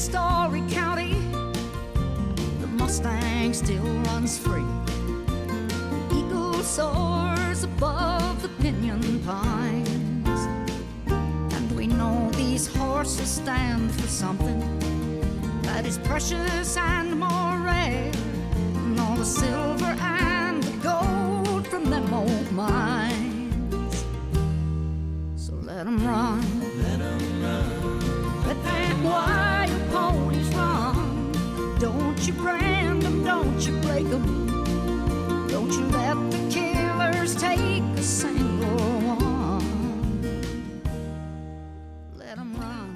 Storey County, the Mustang still runs free. The eagle soars above the pinyon pines. And we know these horses stand for something that is precious and more rare than all the silver you brand 'em, don't you break 'em. Don't you let the killers take a single one. Let 'em run.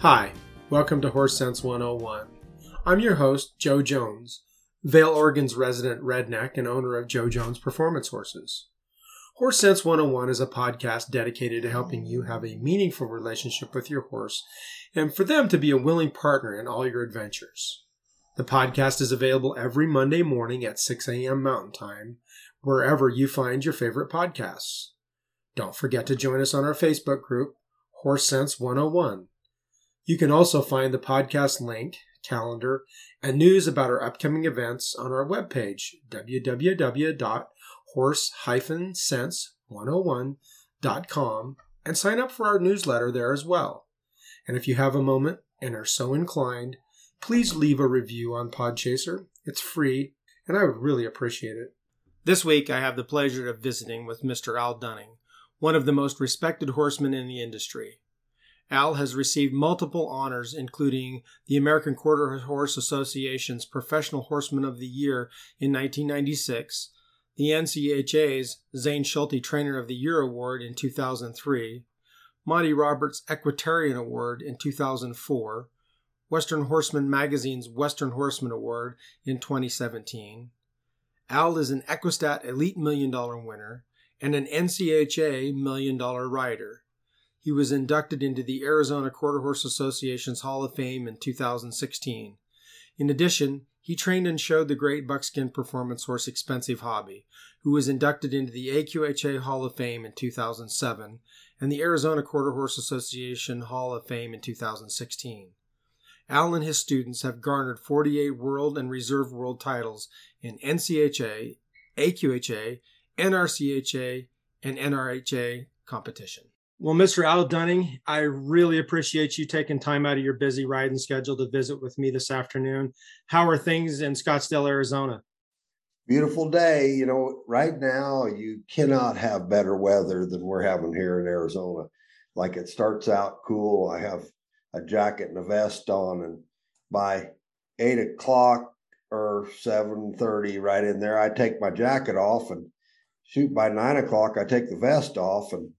Hi, welcome to Horse Sense 101. I'm your host, Joe Jones, Vale, Oregon's resident redneck and owner of Joe Jones Performance Horses. Horse Sense 101 is a podcast dedicated to helping you have a meaningful relationship with your horse and for them to be a willing partner in all your adventures. The podcast is available every Monday morning at 6 a.m. Mountain Time, wherever you find your favorite podcasts. Don't forget to join us on our Facebook group, Horse Sense 101. You can also find the podcast link, calendar, and news about our upcoming events on our webpage, www.horse-sense101.com, and sign up for our newsletter there as well. And if you have a moment and are so inclined, please leave a review on Podchaser. It's free, and I would really appreciate it. This week, I have the pleasure of visiting with Mr. Al Dunning, one of the most respected horsemen in the industry. Al has received multiple honors, including the American Quarter Horse Association's Professional Horseman of the Year in 1996, the NCHA's Zane Schulte Trainer of the Year Award in 2003, Monty Roberts Equitarian Award in 2004, Western Horseman Magazine's Western Horseman Award in 2017. Al is an Equistat Elite Million Dollar winner and an NCHA Million Dollar rider. He was inducted into the Arizona Quarter Horse Association's Hall of Fame in 2016. In addition, he trained and showed the great buckskin performance horse Expensive Hobby, who was inducted into the AQHA Hall of Fame in 2007 and the Arizona Quarter Horse Association Hall of Fame in 2016. Al and his students have garnered 48 world and reserve world titles in NCHA, AQHA, NRCHA, and NRHA competition. Well, Mr. Al Dunning, I really appreciate you taking time out of your busy riding schedule to visit with me this afternoon. How are things in Scottsdale, Arizona? Beautiful day. You know, right now you cannot have better weather than we're having here in Arizona. Like it starts out cool. I have a jacket and a vest on, and by eight o'clock or seven thirty, right in there, I take my jacket off and shoot. By nine o'clock, I take the vest off, and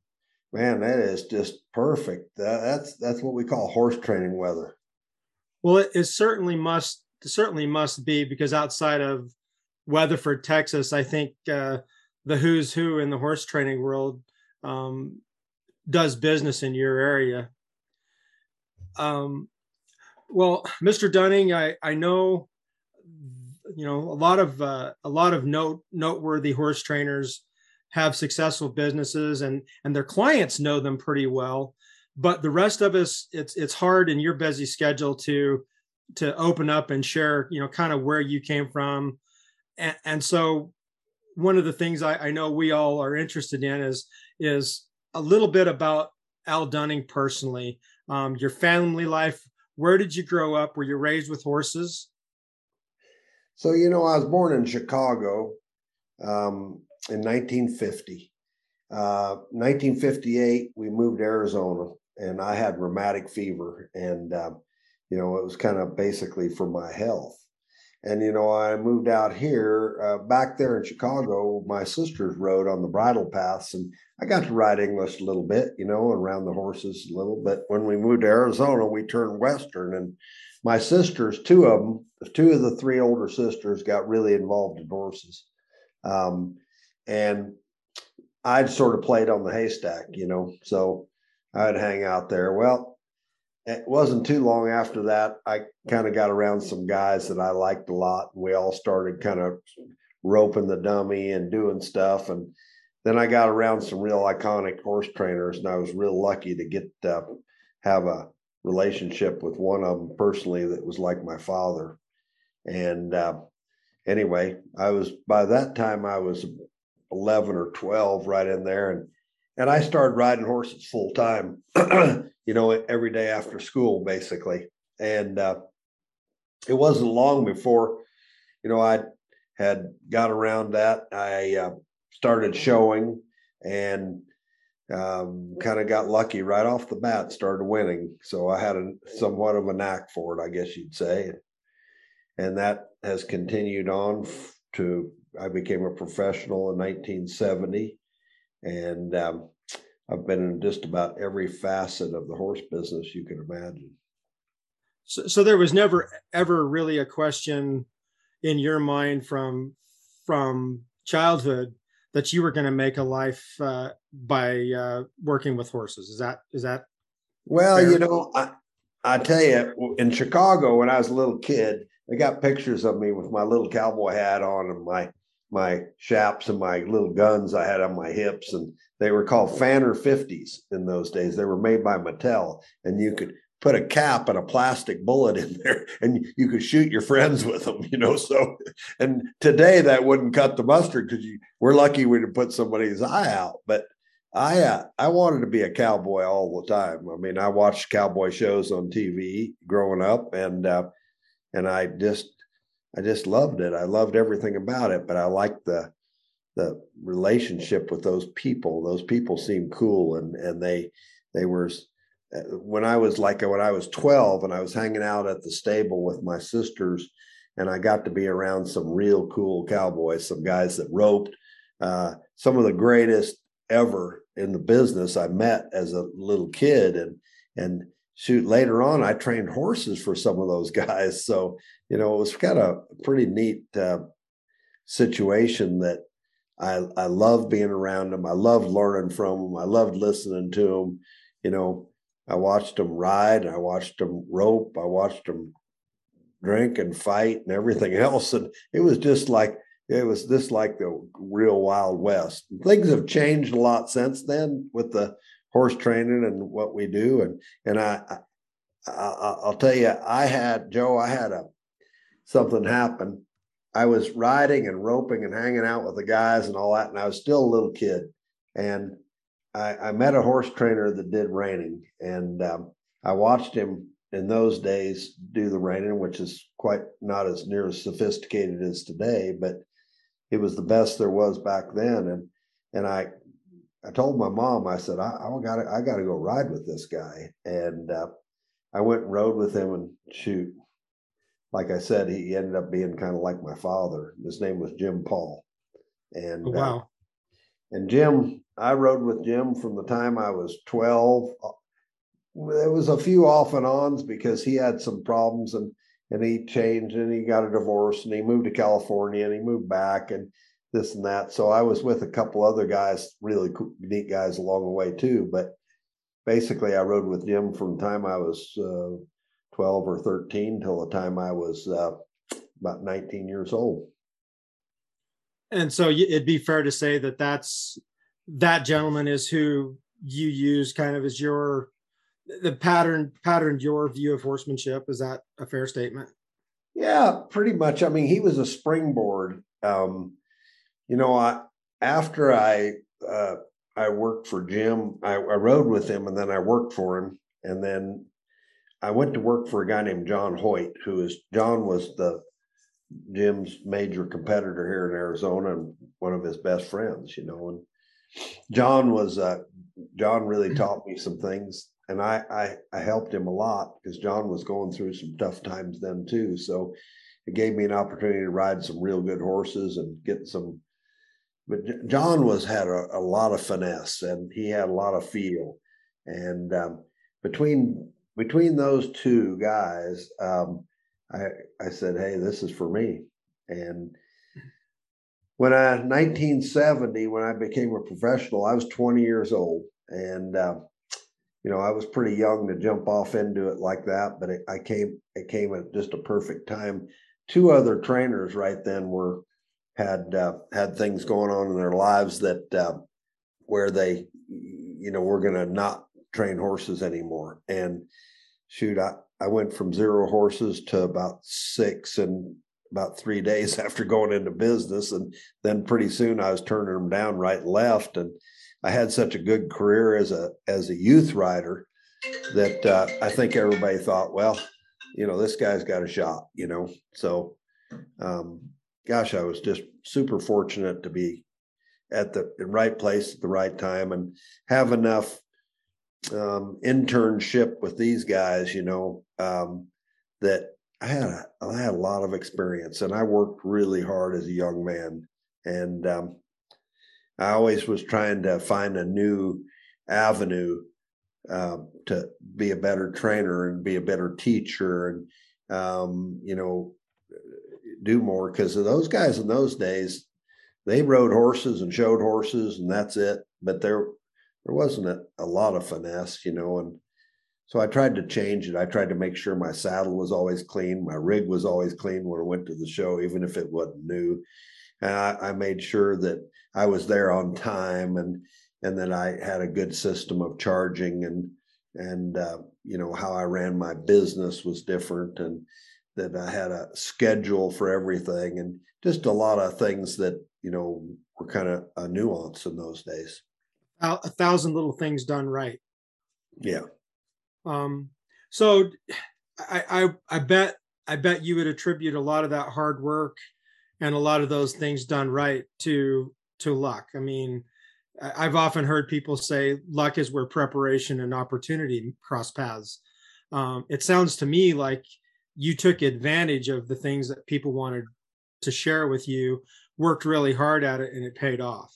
man, that is just perfect. That, that's that's what we call horse training weather. Well, it, it certainly must certainly must be because outside of Weatherford, Texas, I think uh, the who's who in the horse training world um, does business in your area. Um, well, Mr. Dunning, I, I know you know a lot of uh, a lot of note noteworthy horse trainers have successful businesses and and their clients know them pretty well but the rest of us it's it's hard in your busy schedule to to open up and share you know kind of where you came from and, and so one of the things I, I know we all are interested in is is a little bit about al dunning personally um, your family life where did you grow up were you raised with horses So, you know, I was born in Chicago um, in 1950. Uh, 1958, we moved to Arizona, and I had rheumatic fever, and um, you know, it was kind of basically for my health. And you know, I moved out here. Uh, back there in Chicago, my sisters rode on the bridle paths, and I got to ride English a little bit, you know, and around the horses a little. But when we moved to Arizona, we turned Western, and my sisters, two of them, two of the three older sisters, got really involved in horses. Um, and I'd sort of played on the haystack, you know, so I'd hang out there. Well, it wasn't too long after that, I kind of got around some guys that I liked a lot. And we all started kind of roping the dummy and doing stuff. And then I got around some real iconic horse trainers, and I was real lucky to get uh, have a relationship with one of them personally that was like my father. And uh, anyway, I was by that time I was 11 or 12 right in there and and I started riding horses full time, you know, every day after school basically. And uh, it wasn't long before, you know, I had got around that. I uh, started showing and um, kind of got lucky right off the bat, started winning. So I had a somewhat of a knack for it, I guess you'd say. And that has continued on to, I became a professional in 1970. And um, I've been in just about every facet of the horse business you can imagine. So, so there was never ever really a question in your mind from from childhood that you were going to make a life uh, by uh, working with horses. Is that is that? Well, fair? you know, I I tell you, in Chicago when I was a little kid, they got pictures of me with my little cowboy hat on and my my chaps and my little guns I had on my hips, and they were called Fanner 50s in those days. They were made by Mattel, and you could put a cap and a plastic bullet in there and you could shoot your friends with them you know so and today that wouldn't cut the mustard because we're lucky we didn't put somebody's eye out but i uh, i wanted to be a cowboy all the time i mean i watched cowboy shows on tv growing up and uh, and i just i just loved it i loved everything about it but i liked the the relationship with those people. Those people seemed cool and and they they were uh, when I was like when I was 12 and I was hanging out at the stable with my sisters and I got to be around some real cool cowboys, some guys that roped, uh, some of the greatest ever in the business I met as a little kid. And and shoot later on I trained horses for some of those guys. So you know it was kind of a pretty neat uh, situation that I I loved being around them I loved learning from them I loved listening to them you know I watched them ride, I watched them rope, I watched them drink and fight and everything else. And it was just like it was just like the real Wild West. Things have changed a lot since then with the horse training and what we do. And and I, I will tell you, I had Joe, I had a something happen. I was riding and roping and hanging out with the guys and all that, and I was still a little kid. And I, I met a horse trainer that did reining, and um, I watched him in those days do the reining, which is quite not as near as sophisticated as today, but it was the best there was back then. And and I I told my mom, I said, I, I gotta I gotta go ride with this guy. And uh, I went and rode with him and shoot. Like I said, he ended up being kind of like my father. His name was Jim Paul. And oh, wow. Uh, and Jim I rode with Jim from the time I was 12. There was a few off and ons because he had some problems and and he changed and he got a divorce and he moved to California and he moved back and this and that. So I was with a couple other guys, really cool, neat guys along the way too. But basically, I rode with Jim from the time I was uh, 12 or 13 till the time I was uh, about 19 years old. And so it'd be fair to say that that's that gentleman is who you use kind of as your the pattern patterned your view of horsemanship. Is that a fair statement? Yeah pretty much. I mean he was a springboard. Um you know i after i uh i worked for jim I, I rode with him and then i worked for him. And then i went to work for a guy named john hoyt who is john was the jim's major competitor here in arizona and one of his best friends you know and John was uh, John really mm. taught me some things, and I, I I helped him a lot because John was going through some tough times then too. So it gave me an opportunity to ride some real good horses and get some. But John was had a, a lot of finesse and he had a lot of feel, and um, between between those two guys, um, I I said, hey, this is for me, and when I 1970 when I became a professional, I was 20 years old, and uh, you know I was pretty young to jump off into it like that. But it, I came it came at just a perfect time. Two other trainers right then were had uh, had things going on in their lives that uh, where they you know were going to not train horses anymore, and shoot, I, I went from zero horses to about six in about three days after going into business. And then pretty soon I was turning them down right and left. And I had such a good career as a as a youth rider that uh, I think everybody thought, well, you know, this guy's got a shot, you know. So um, gosh, I was just super fortunate to be at the right place at the right time and have enough um, internship with these guys, you know, um, that I had a, I had a lot of experience and I worked really hard as a young man. And um, I always was trying to find a new avenue uh, to be a better trainer and be a better teacher and, um, you know, do more because those guys in those days, they rode horses and showed horses and that's it. But there, there wasn't a, a lot of finesse, you know, and so I tried to change it. I tried to make sure my saddle was always clean, my rig was always clean when I went to the show, even if it wasn't new. And I, I made sure that I was there on time and and that I had a good system of charging and and uh, you know how I ran my business was different and that I had a schedule for everything and just a lot of things that you know were kind of a nuance in those days. A thousand little things done right. Yeah. Um. So, I I I bet I bet you would attribute a lot of that hard work and a lot of those things done right to to luck. I mean, I've often heard people say luck is where preparation and opportunity cross paths. Um, it sounds to me like you took advantage of the things that people wanted to share with you, worked really hard at it, and it paid off.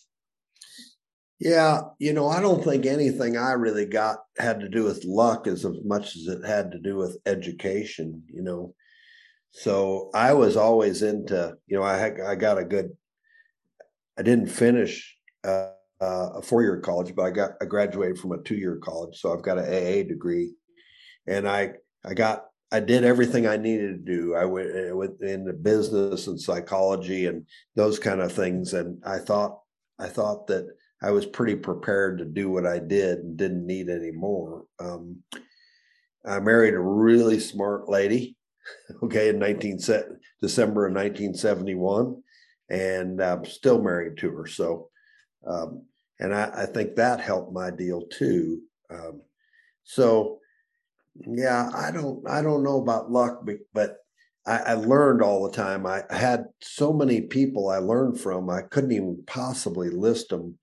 Yeah, you know, I don't think anything I really got had to do with luck as much as it had to do with education, you know. So I was always into, you know, I I got a good I didn't finish uh, uh, a four-year college, but I got I graduated from a two-year college, so I've got an AA degree, and I I got I did everything I needed to do. I went, went into business and psychology and those kind of things. And I thought, I thought that I was pretty prepared to do what I did and didn't need any more. Um, I married a really smart lady, okay, in 19 December of 1971, and I'm still married to her. So, um, and I, I, think that helped my deal too. Um, so, yeah, I don't I don't know about luck, but I, I learned all the time. I, had so many people I learned from. I couldn't even possibly list them.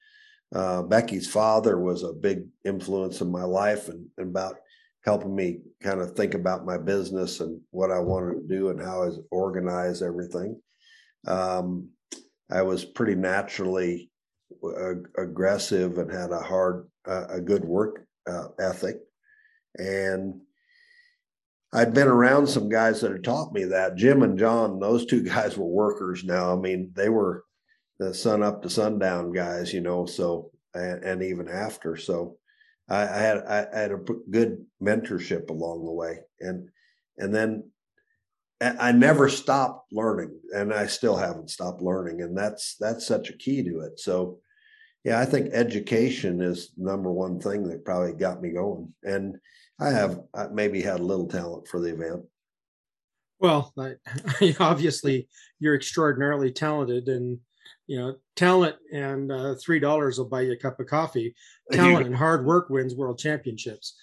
Uh, Becky's father was a big influence in my life and, and about helping me kind of think about my business and what I wanted to do and how I organize everything. Um, I was pretty naturally uh, aggressive and had a hard, uh, a good work uh, ethic. And I'd been around some guys that had taught me that. Jim and John, those two guys were workers now. I mean, they were the sun up to sundown guys, you know, so and, and even after. So I, I had I, I had a good mentorship along the way. And and then I never stopped learning and I still haven't stopped learning. And that's that's such a key to it. So yeah, I think education is number one thing that probably got me going. And I have I maybe had a little talent for the event. Well, I, obviously you're extraordinarily talented, and you know talent and uh, three dollars will buy you a cup of coffee. Talent and hard work wins world championships.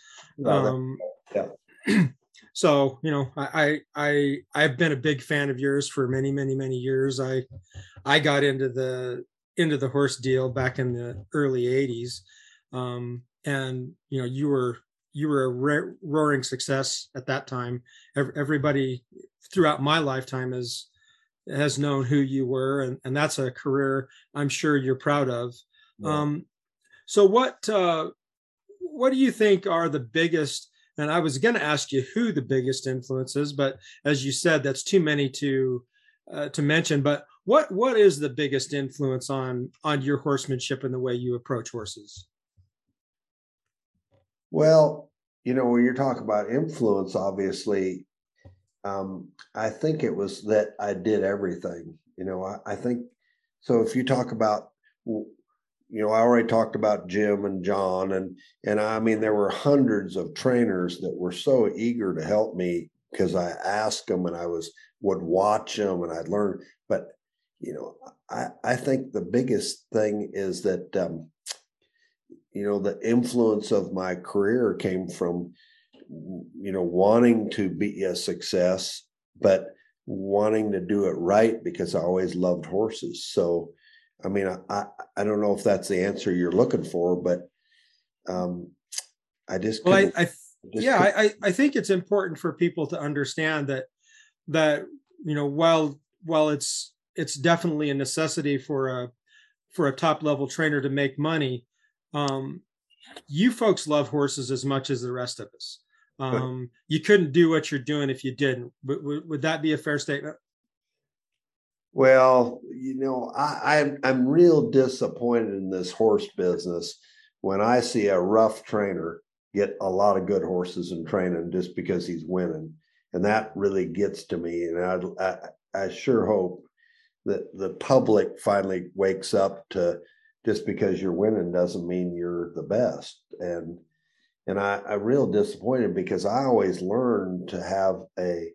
Um, yeah. So you know, I I I've been a big fan of yours for many many many years. I I got into the into the horse deal back in the early '80s, um, and you know you were you were a roaring success at that time. Everybody throughout my lifetime has has known who you were, and, and that's a career I'm sure you're proud of. Yeah. Um, so what uh, what do you think are the biggest? And I was going to ask you who the biggest influences, but as you said, that's too many to uh, to mention. But what what is the biggest influence on on your horsemanship and the way you approach horses? Well, you know, when you're talking about influence, obviously, um, I think it was that I did everything. You know, I, I think so. If you talk about, you know, I already talked about Jim and John, and and I mean, there were hundreds of trainers that were so eager to help me because I asked them and I was would watch them and I'd learn. But you know, I I think the biggest thing is that um, you know the influence of my career came from you know wanting to be a success, but wanting to do it right because I always loved horses. So I mean, I, I don't know if that's the answer you're looking for, but um, I just well, I, I yeah, I, I think it's important for people to understand that that you know while while it's it's definitely a necessity for a for a top level trainer to make money, um, you folks love horses as much as the rest of us. Um, you couldn't do what you're doing if you didn't. Would, would that be a fair statement? Well, you know, I, I'm I'm real disappointed in this horse business when I see a rough trainer get a lot of good horses in training just because he's winning, and that really gets to me. And I I, I sure hope that the public finally wakes up to just because you're winning doesn't mean you're the best. And and I, I'm real disappointed because I always learned to have a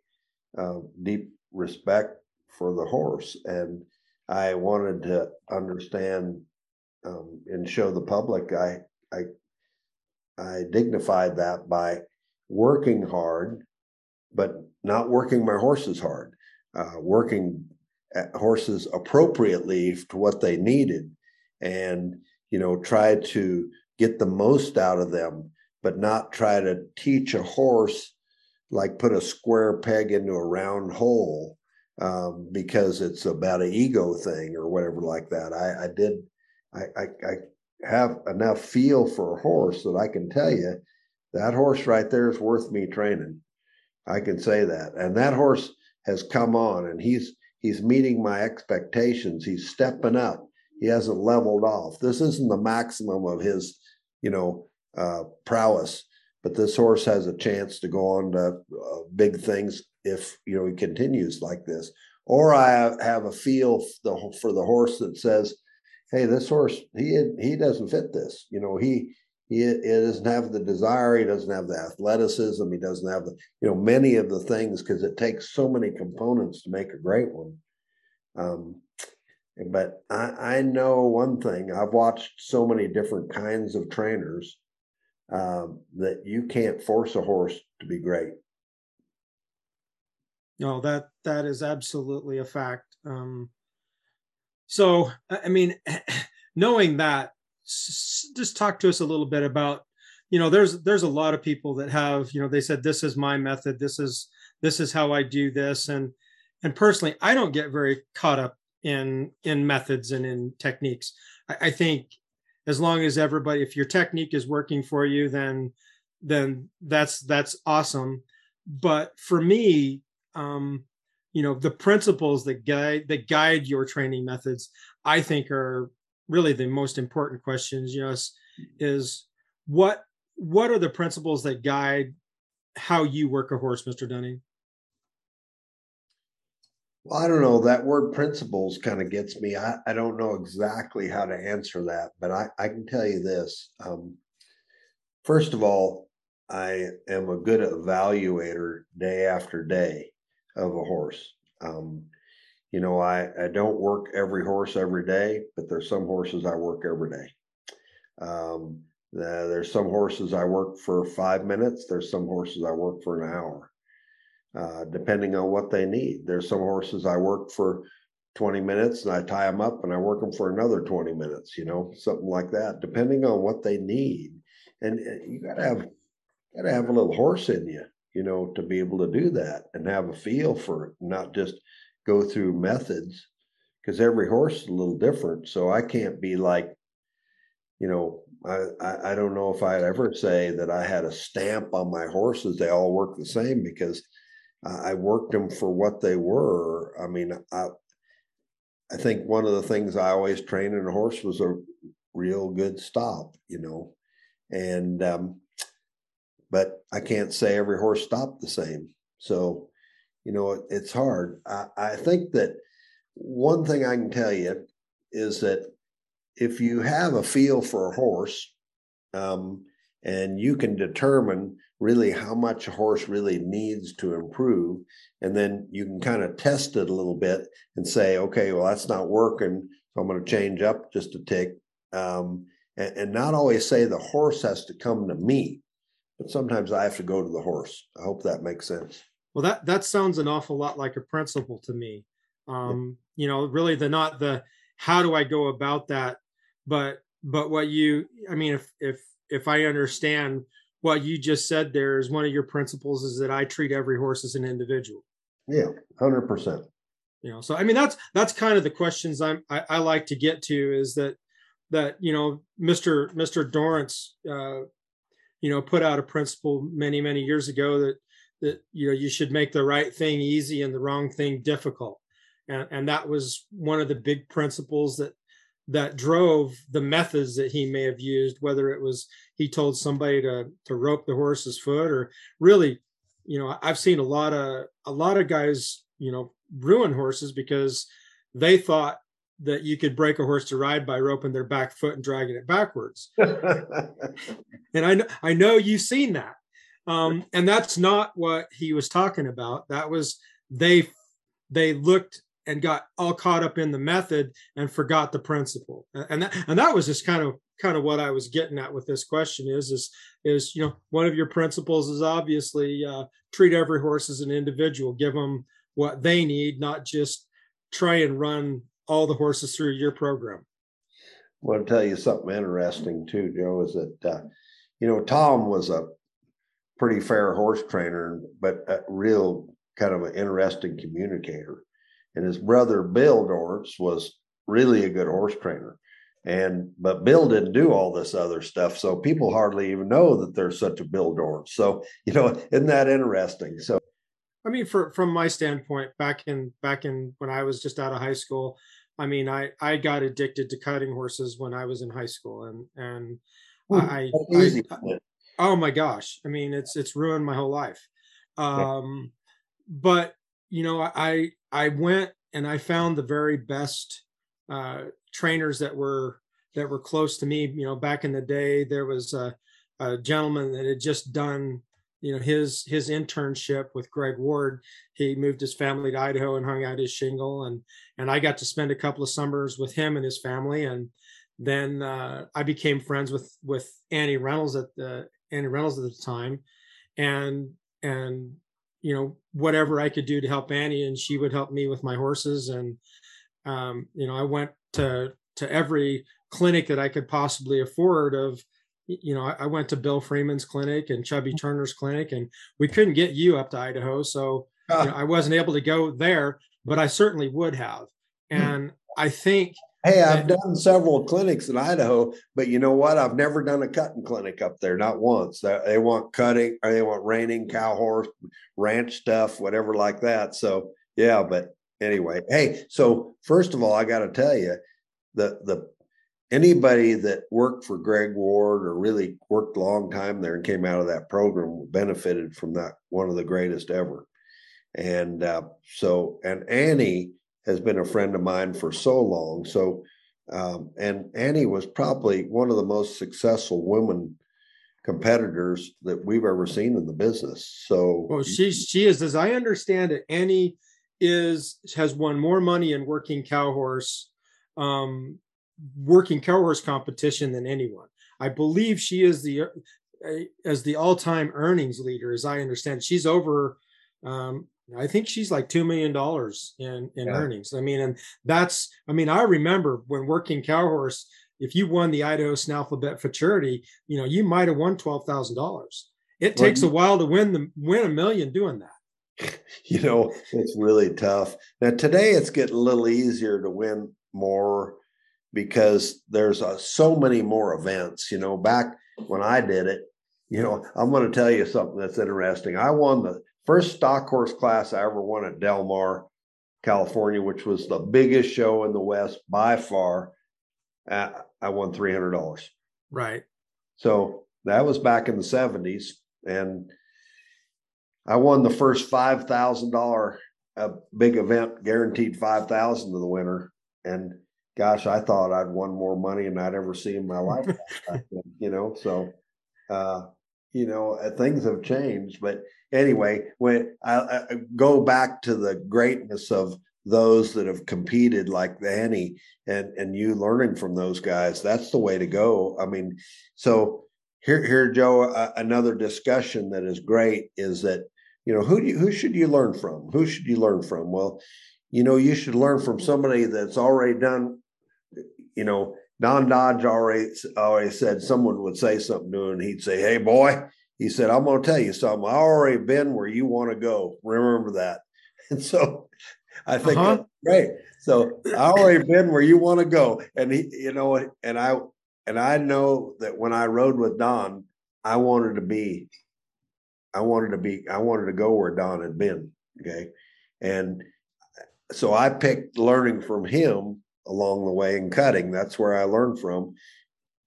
uh, deep respect for the horse. And I wanted to understand um, and show the public I, I, I dignified that by working hard, but not working my horses hard, uh, working horses appropriately to what they needed, and you know try to get the most out of them, but not try to teach a horse like put a square peg into a round hole um, because it's about an ego thing or whatever like that. I, I did, I, I, I, have enough feel for a horse that I can tell you that horse right there is worth me training. I can say that, and that horse has come on, and he's he's meeting my expectations. He's stepping up. He hasn't leveled off. This isn't the maximum of his, you know, uh, prowess, but this horse has a chance to go on to uh, big things if you know he continues like this. Or I have a feel for the horse that says, "Hey, this horse he he doesn't fit this. You know, he he, he doesn't have the desire. He doesn't have the athleticism. He doesn't have the you know many of the things because it takes so many components to make a great one." Um, but I, I know one thing. I've watched so many different kinds of trainers um, that you can't force a horse to be great. No, that that is absolutely a fact. Um, so, I mean, knowing that, just talk to us a little bit about, you know, there's there's a lot of people that have, you know, they said this is my method, this is this is how I do this, and and personally, I don't get very caught up in in methods and in techniques. I, I think as long as everybody, if your technique is working for you, then then that's that's awesome. But for me, um, you know the principles that guide that guide your training methods i think are really the most important questions you know is, is what what are the principles that guide how you work a horse mr dunning well i don't know that word principles kind of gets me I, I don't know exactly how to answer that but i, I can tell you this um, first of all i am a good evaluator day after day of a horse. Um, you know, I, I don't work every horse every day, but there's some horses I work every day. Um, there's some horses I work for five minutes. There's some horses I work for an hour, uh, depending on what they need. There's some horses I work for 20 minutes and I tie them up and I work them for another 20 minutes, you know, something like that, depending on what they need. And uh, you got to have, got to have a little horse in you you know, to be able to do that and have a feel for it, not just go through methods because every horse is a little different. So I can't be like, you know, I, I, I don't know if I'd ever say that I had a stamp on my horses. They all work the same because I worked them for what they were. I mean, I, I think one of the things I always trained in a horse was a real good stop, you know, and um, but I can't say every horse stopped the same. So, you know, it, it's hard. I, I think that one thing I can tell you is that if you have a feel for a horse, um, and you can determine really how much a horse really needs to improve, and then you can kind of test it a little bit and say, okay, well that's not working, so I'm going to change up just a tick, um, and, and not always say the horse has to come to me, but sometimes I have to go to the horse. I hope that makes sense. Well, that that sounds an awful lot like a principle to me. Um, you know, really the not the how do I go about that, but but what you I mean, if if if I understand what you just said there is one of your principles is that I treat every horse as an individual. Yeah, hundred percent. You know, so I mean that's that's kind of the questions I'm I, I like to get to is that that you know Mr. Mr. Dorrance uh, you know put out a principle many many years ago that that you know you should make the right thing easy and the wrong thing difficult and, and that was one of the big principles that that drove the methods that he may have used whether it was he told somebody to to rope the horse's foot or really you know i've seen a lot of a lot of guys you know ruin horses because they thought that you could break a horse to ride by roping their back foot and dragging it backwards. And i know i know you've seen that. Um, and that's not what he was talking about. That was they they looked and got all caught up in the method and forgot the principle. And that, and that was just kind of kind of what i was getting at with this question is is is you know one of your principles is obviously uh, treat every horse as an individual. Give them what they need not just try and run all the horses through your program. I want to tell you something interesting too joe is that uh, you know tom was a pretty fair horse trainer but a real kind of an interesting communicator and his brother Bill Dorrance was really a good horse trainer. And but Bill didn't do all this other stuff, so people hardly even know that there's such a Bill Dorrance. So you know, isn't that interesting? So, I mean, for from my standpoint, back in back in when I was just out of high school, I mean, I I got addicted to cutting horses when I was in high school, and and Ooh, I, I, I, oh my gosh, I mean, it's it's ruined my whole life. Um, but you know, I I went and I found the very best uh, trainers that were that were close to me. You know, back in the day, there was a, a gentleman that had just done you know his his internship with Greg Ward. He moved his family to Idaho and hung out his shingle, and and I got to spend a couple of summers with him and his family, and then uh, I became friends with with Annie Reynolds at the Annie Reynolds at the time, and and you know whatever I could do to help Annie, and she would help me with my horses. And um, you know, I went to to every clinic that I could possibly afford. Of you know, I, I went to Bill Freeman's clinic and Chubby mm. Turner's clinic, and we couldn't get you up to Idaho, so you know, I wasn't able to go there, but I certainly would have. Mm. And I think Hey, I've done several clinics in Idaho, but you know what? I've never done a cutting clinic up there, not once. They want cutting or they want reining, cow horse, ranch stuff, whatever like that. So yeah, but anyway, hey, so first of all, I got to tell you, the the anybody that worked for Greg Ward or really worked a long time there and came out of that program benefited from that one of the greatest ever. And uh, so, and Annie has been a friend of mine for so long. So, um, and Annie was probably one of the most successful women competitors that we've ever seen in the business. So, well, she she is, as I understand it, Annie is has won more money in working cow horse, um, working cow horse competition than anyone. I believe she is the uh, as the all time earnings leader, as I understand. She's over um, I think she's like two million dollars in in yeah. earnings. I mean, and that's I mean, I remember when working cow horse, if you won the Idaho Snaffle Futurity, you know, you might have won twelve thousand dollars. It well, takes a while to win the win a million doing that. You know, it's really tough. Now today it's getting a little easier to win more because there's uh, so many more events. You know, back when I did it, you know, I'm going to tell you something that's interesting. I won the first stock horse class I ever won at Del Mar, California, which was the biggest show in the West by far. Uh, I won three hundred dollars. Right. So that was back in the seventies, and I won the first five thousand dollar a big event, guaranteed five thousand to the winner. And gosh, I thought I'd won more money than I'd ever see in my life. you know, so uh, you know uh, things have changed. But anyway, when I, I go back to the greatness of those that have competed like Annie and and you learning from those guys, that's the way to go. I mean, so here here Joe, uh, another discussion that is great is that you know who do you, who should you learn from? Who should you learn from? Well, you know you should learn from somebody that's already done you know, Don Dodge already already said someone would say something to him, and he'd say, "Hey, boy," he said, "I'm going to tell you something. I already been where you want to go. Remember that." And so, I think uh-huh. great. So I already been where you want to go, and he, you know, and I and I know that when I rode with Don, I wanted to be, I wanted to be, I wanted to go where Don had been. Okay, and so I picked learning from him along the way in cutting. Mm-hmm. That's where I learned from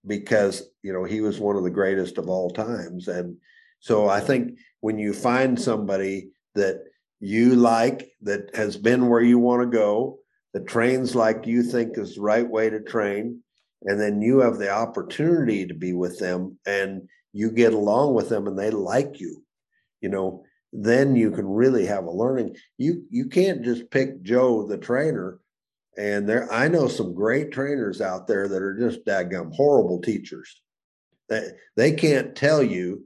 because, you know, he was one of the greatest of all times. And so I think when you find somebody that you like, that has been where you want to go, that trains like you think is the right way to train, and then you have the opportunity to be with them and you get along with them and they like you, you know, then you can really have a learning. You you can't just pick Joe the trainer and there, I know some great trainers out there that are just daggum horrible teachers. They they can't tell you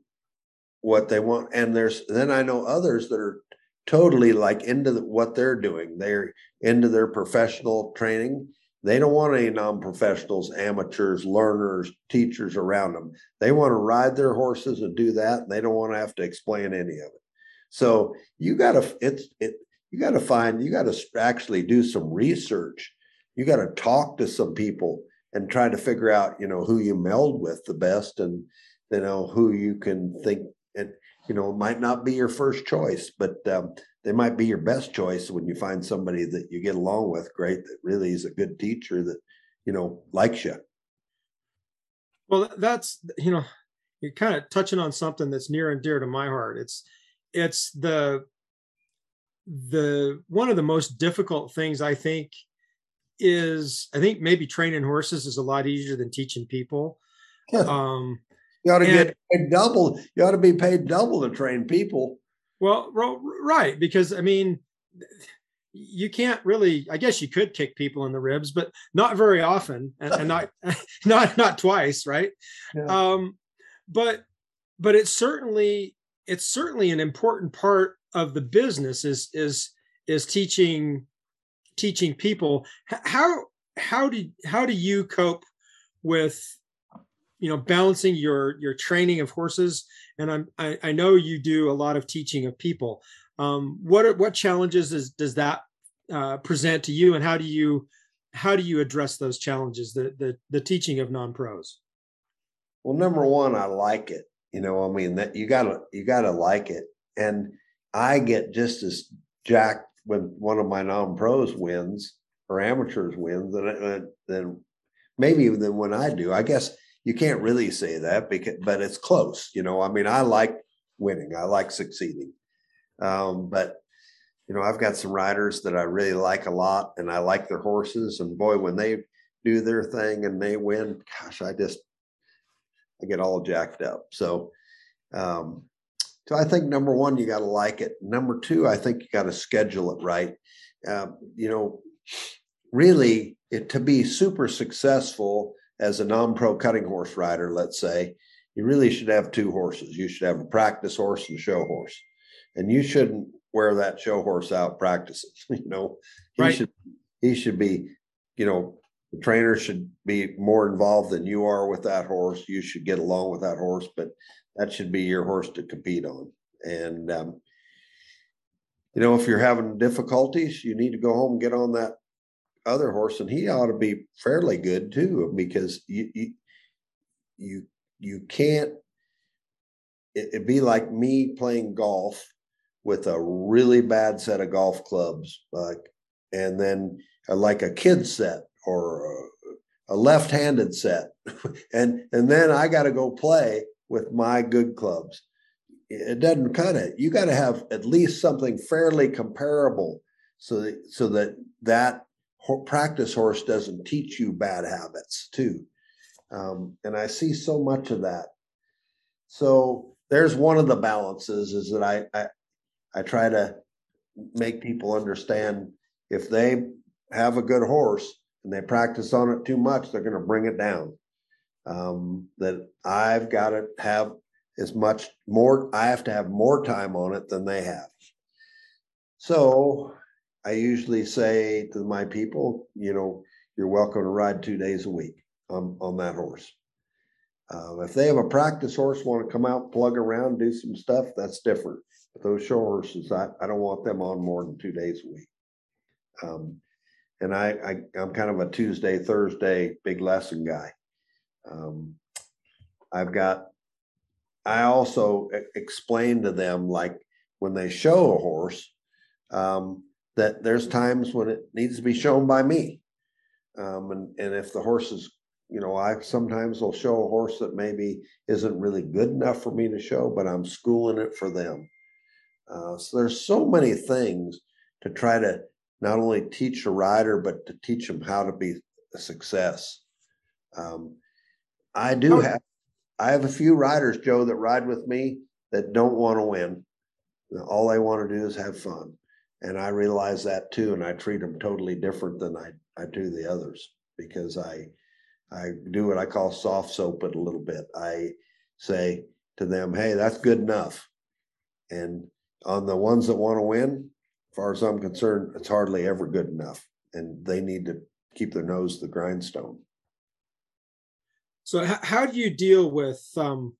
what they want, and there's then I know others that are totally like into the, what they're doing. They're into their professional training. They don't want any non-professionals, amateurs, learners, teachers around them. They want to ride their horses and do that. And they don't want to have to explain any of it. So you got to it's it you got to find you got to actually do some research. You got to talk to some people and try to figure out you know who you meld with the best and you know who you can think and you know might not be your first choice but um, they might be your best choice when you find somebody that you get along with great that really is a good teacher that you know likes you well that's you know you're kind of touching on something that's near and dear to my heart. It's it's the the one of the most difficult things I think is I think maybe training horses is a lot easier than teaching people. Um, you ought to and, get paid double. You ought to be paid double to train people. Well, right, because I mean, you can't really. I guess you could kick people in the ribs, but not very often, and, and not not not twice, right? Yeah. Um, but but it's certainly it's certainly an important part of the business is is is teaching teaching people. How how do how do you cope with you know balancing your your training of horses? And i'm i, I know you do a lot of teaching of people. Um, what are, what challenges is, does that uh, present to you? And how do you how do you address those challenges the the, the teaching of non-pros? Well number one i like it. You know i mean that you gotta you gotta like it. And I get just as jacked when one of my non-pros wins or amateurs wins than than maybe even than when I do. I guess you can't really say that because, but it's close. You know, I mean, I like winning. I like succeeding. Um, but you know, I've got some riders that I really like a lot, and I like their horses. And boy, when they do their thing and they win, gosh, I just I get all jacked up. So um, so I think number one, you got to like it. Number two, I think you got to schedule it right. Uh, you know, really, it, to be super successful as a non-pro cutting horse rider, let's say, you really should have two horses. You should have a practice horse and a show horse, and you shouldn't wear that show horse out practicing. you know, he right. should he should be, you know, the trainer should be more involved than you are with that horse. You should get along with that horse, but that should be your horse to compete on. And um, you know, if you're having difficulties, you need to go home and get on that other horse, and he ought to be fairly good too, because you you you, you can't. It, it'd be like me playing golf with a really bad set of golf clubs, like, and then uh, like a kid set or a, a left-handed set, and and then I got to go play with my good clubs. It doesn't cut it. You got to have at least something fairly comparable so that, so that that practice horse doesn't teach you bad habits too. Um, and I see so much of that. So there's one of the balances is that I, I I try to make people understand if they have a good horse and they practice on it too much, they're going to bring it down. Um, that I've got to have as much more, I have to have more time on it than they have. So I usually say to my people, you know, you're welcome to ride two days a week on, on that horse. Uh, if they have a practice horse, want to come out, plug around, do some stuff, that's different. But those show horses, I, I don't want them on more than two days a week. Um, and I, I I'm kind of a Tuesday, Thursday big lesson guy. Um, I've got. I also explain to them like when they show a horse um, that there's times when it needs to be shown by me, um, and and if the horse is you know, I sometimes will show a horse that maybe isn't really good enough for me to show, but I'm schooling it for them. Uh, so there's so many things to try to not only teach a rider, but to teach them how to be a success. Um, I do oh. have, I have a few riders, Joe, that ride with me that don't want to win. All they want to do is have fun. And I realize that too. And I treat them totally different than I, I do the others because I, I do what I call soft soap it a little bit. I say to them, hey, that's good enough. And on the ones that want to win, as far as I'm concerned, it's hardly ever good enough. And they need to keep their nose to the grindstone. So h- how do you deal with um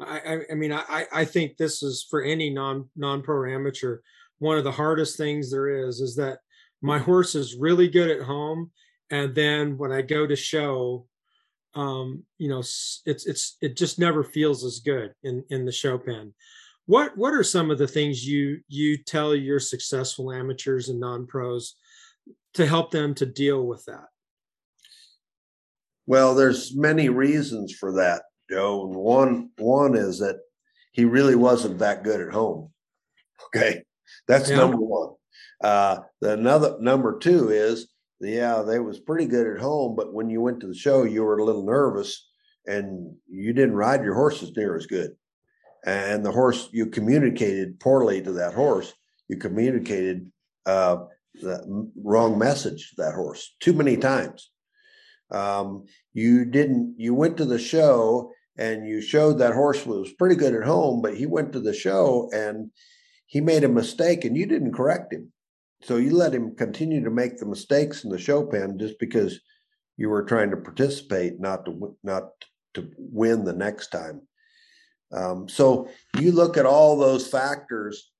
I, I mean I, I think this is for any non non pro amateur one of the hardest things there is is that my horse is really good at home and then when I go to show, um, you know, it's it's it just never feels as good in in the show pen. What what are some of the things you you tell your successful amateurs and non pros to help them to deal with that? Well, there's many reasons for that, Joe. And one one is that he really wasn't that good at home. Okay, that's yeah. number one. Uh, the another number two is yeah, they was pretty good at home, but when you went to the show, you were a little nervous and you didn't ride your horses near as good. And the horse, you communicated poorly to that horse. You communicated uh, the wrong message to that horse too many times. Um, you didn't, you went to the show and you showed that horse was pretty good at home, but he went to the show and he made a mistake and you didn't correct him so you let him continue to make the mistakes in the show pen just because you were trying to participate, not to not to win the next time. Um, so you look at all those factors,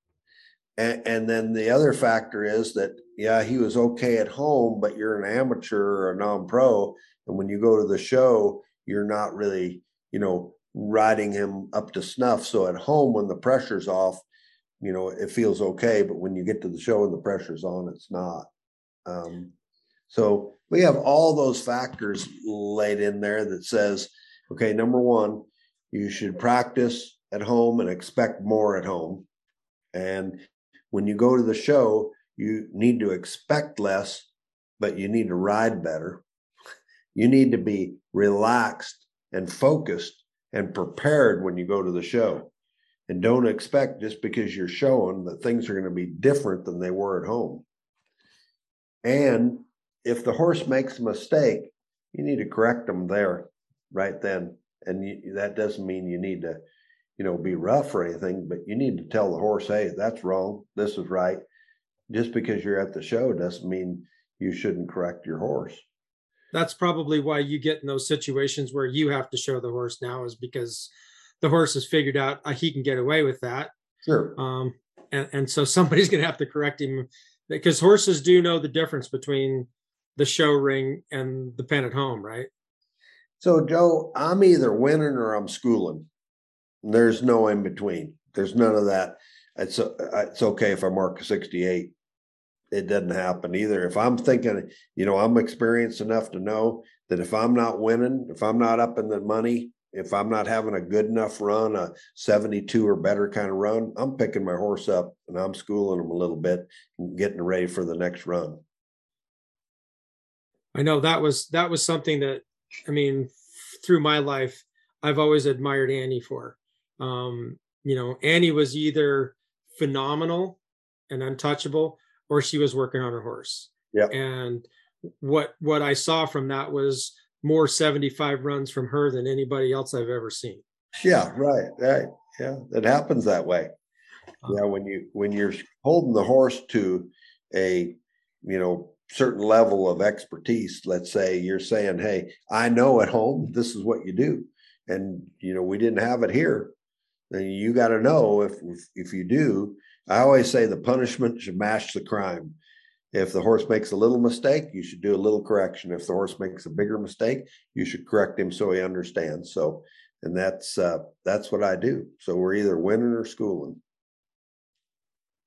and, and, then the other factor is that yeah, he was okay at home, but you're an amateur or a non-pro, and when you go to the show, you're not really you know riding him up to snuff. So at home, when the pressure's off, you know it feels okay but when you get to the show and the pressure's on it's not um, so we have all those factors laid in there that says okay number one you should practice at home and expect more at home and when you go to the show you need to expect less but you need to ride better you need to be relaxed and focused and prepared when you go to the show and don't expect just because you're showing that things are going to be different than they were at home. And if the horse makes a mistake, you need to correct them there right then. And you, that doesn't mean you need to, you know, be rough or anything, but you need to tell the horse, hey, that's wrong. This is right. Just because you're at the show doesn't mean you shouldn't correct your horse. That's probably why you get in those situations where you have to show the horse now, is because the horse has figured out uh, he can get away with that. Sure. Um, and, and so somebody's going to have to correct him because horses do know the difference between the show ring and the pen at home, right? So, Joe, I'm either winning or I'm schooling. There's no in between. There's none of that. It's uh, it's okay if I mark a 68. It doesn't happen either. If I'm thinking, you know, I'm experienced enough to know that if I'm not winning, if I'm not up in the money, if I'm not having a good enough run, a 72 or better kind of run, I'm picking my horse up and I'm schooling him a little bit and getting ready for the next run. I know that was that was something that I mean through my life I've always admired Annie for. Um, you know, Annie was either phenomenal and untouchable, or she was working on her horse. Yeah. And what what I saw from that was more 75 runs from her than anybody else I've ever seen. Yeah, right, right. Yeah, it happens that way. Uh. Yeah, when you when you're holding the horse to a you know certain level of expertise, let's say you're saying, "Hey, I know at home this is what you do," and you know we didn't have it here. Then you got to know if, if if you do. I always say the punishment should match the crime. If the horse makes a little mistake, you should do a little correction. If the horse makes a bigger mistake, you should correct him so he understands. So, and that's uh, that's what I do. So we're either winning or schooling.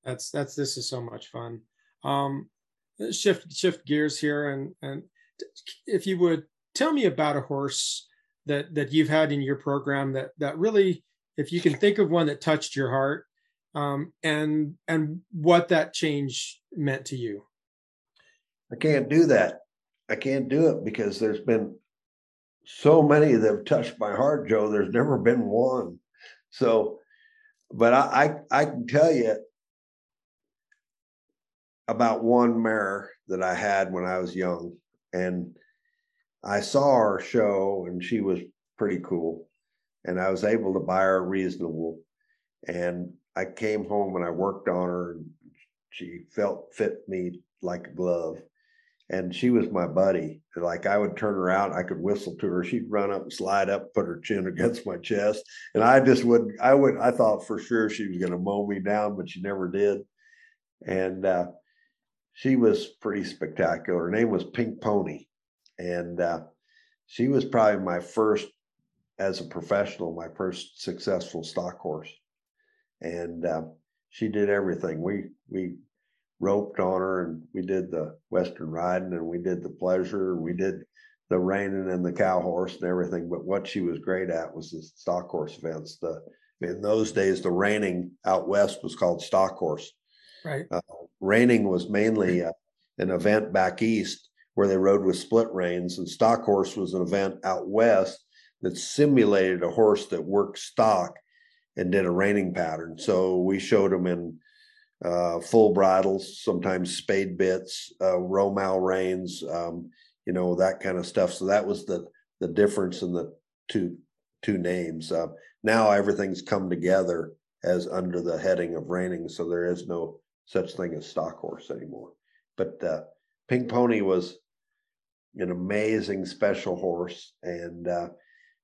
That's that's this is so much fun. Um, shift shift gears here, and and if you would tell me about a horse that that you've had in your program that that really, if you can think of one that touched your heart, um, and and what that change meant to you. I can't do that. I can't do it because there's been so many that have touched my heart, Joe. There's never been one. So, but I I, I can tell you about one mare that I had when I was young, and I saw her show, and she was pretty cool, and I was able to buy her reasonable, and I came home and I worked on her, and she felt fit me like a glove and she was my buddy. Like I would turn her out, I could whistle to her. She'd run up and slide up, put her chin against my chest, and I just would. I would. I thought for sure she was going to mow me down, but she never did. And uh, she was pretty spectacular. Her name was Pink Pony, and uh, she was probably my first, as a professional, my first successful stock horse. And uh, she did everything. We we roped on her and we did the western riding and we did the pleasure and we did the reining and the cow horse and everything but what she was great at was the stock horse events the in those days the reining out west was called stock horse right uh, reining was mainly uh, an event back east where they rode with split reins and stock horse was an event out west that simulated a horse that worked stock and did a reining pattern so we showed them in uh, full bridles, sometimes spade bits, uh, Romal reins, um, you know that kind of stuff. So that was the the difference in the two two names. Uh, now everything's come together as under the heading of reining, so there is no such thing as stock horse anymore. But uh, Pink Pony was an amazing special horse, and uh,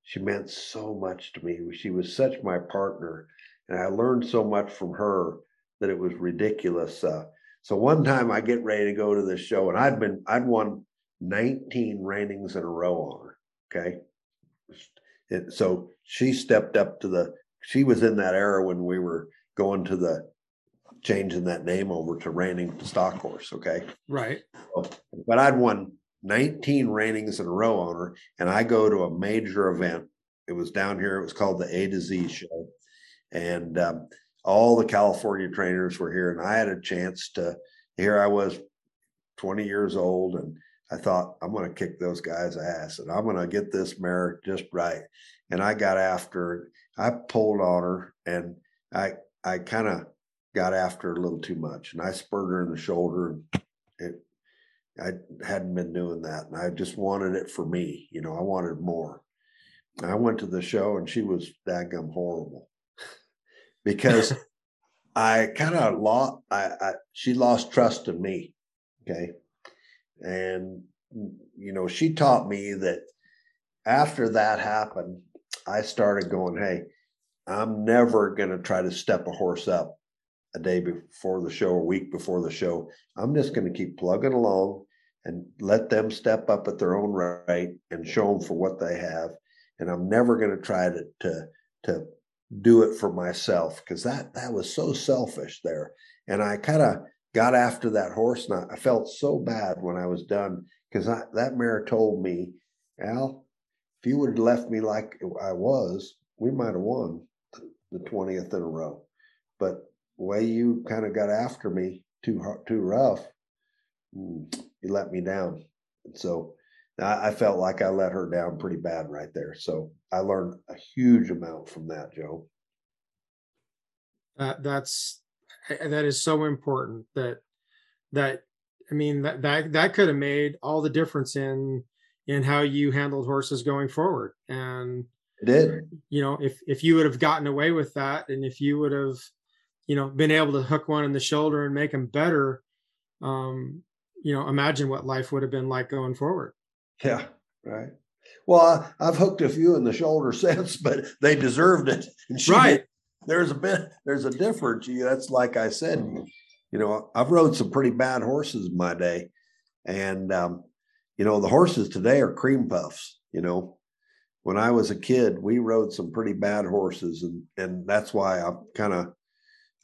she meant so much to me. She was such my partner, and I learned so much from her that it was ridiculous. Uh, so one time I get ready to go to this show, and I'd been I'd won 19 reinings in a row on her. Okay, and so she stepped up to the. She was in that era when we were going to the changing that name over to reining stock horse. Okay, right. So, but I'd won 19 reinings in a row on her, and I go to a major event. It was down here. It was called the A to Z show, and um, all the California trainers were here, and I had a chance to. Here I was, 20 years old, and I thought I'm going to kick those guys' ass, and I'm going to get this mare just right. And I got after. I pulled on her, and I I kind of got after her a little too much, and I spurred her in the shoulder, and. I hadn't been doing that, and I just wanted it for me. You know, I wanted more. I went to the show, and she was daggum horrible because I kind of lost. I, I she lost trust in me. Okay, and you know she taught me that after that happened, I started going, "Hey, I'm never going to try to step a horse up a day before the show, a week before the show. I'm just going to keep plugging along." And let them step up at their own right and show them for what they have. And I'm never going to try to to to do it for myself because that that was so selfish there. And I kind of got after that horse, and I, felt so bad when I was done because that mare told me, Al, if you would have left me like I was, we might have won the twentieth in a row. But the way you kind of got after me too too rough, mm, you let me down. And so I, felt like I let her down pretty bad right there. So I learned a huge amount from that, Joe. Uh, that's that is so important that that I mean that that that could have made all the difference in in how you handled horses going forward. And it did. You know, if if you would have gotten away with that, and if you would have, you know, been able to hook one in the shoulder and make them better, um, you know, imagine what life would have been like going forward. Yeah, right. Well, I, have hooked a few in the shoulder since, but they deserved it. right. Did. There's a bit. There's a difference. you That's like I said. You know, I've rode some pretty bad horses in my day, and um, you know, the horses today are cream puffs. You know, when I was a kid, we rode some pretty bad horses, and and that's why I'm kind of.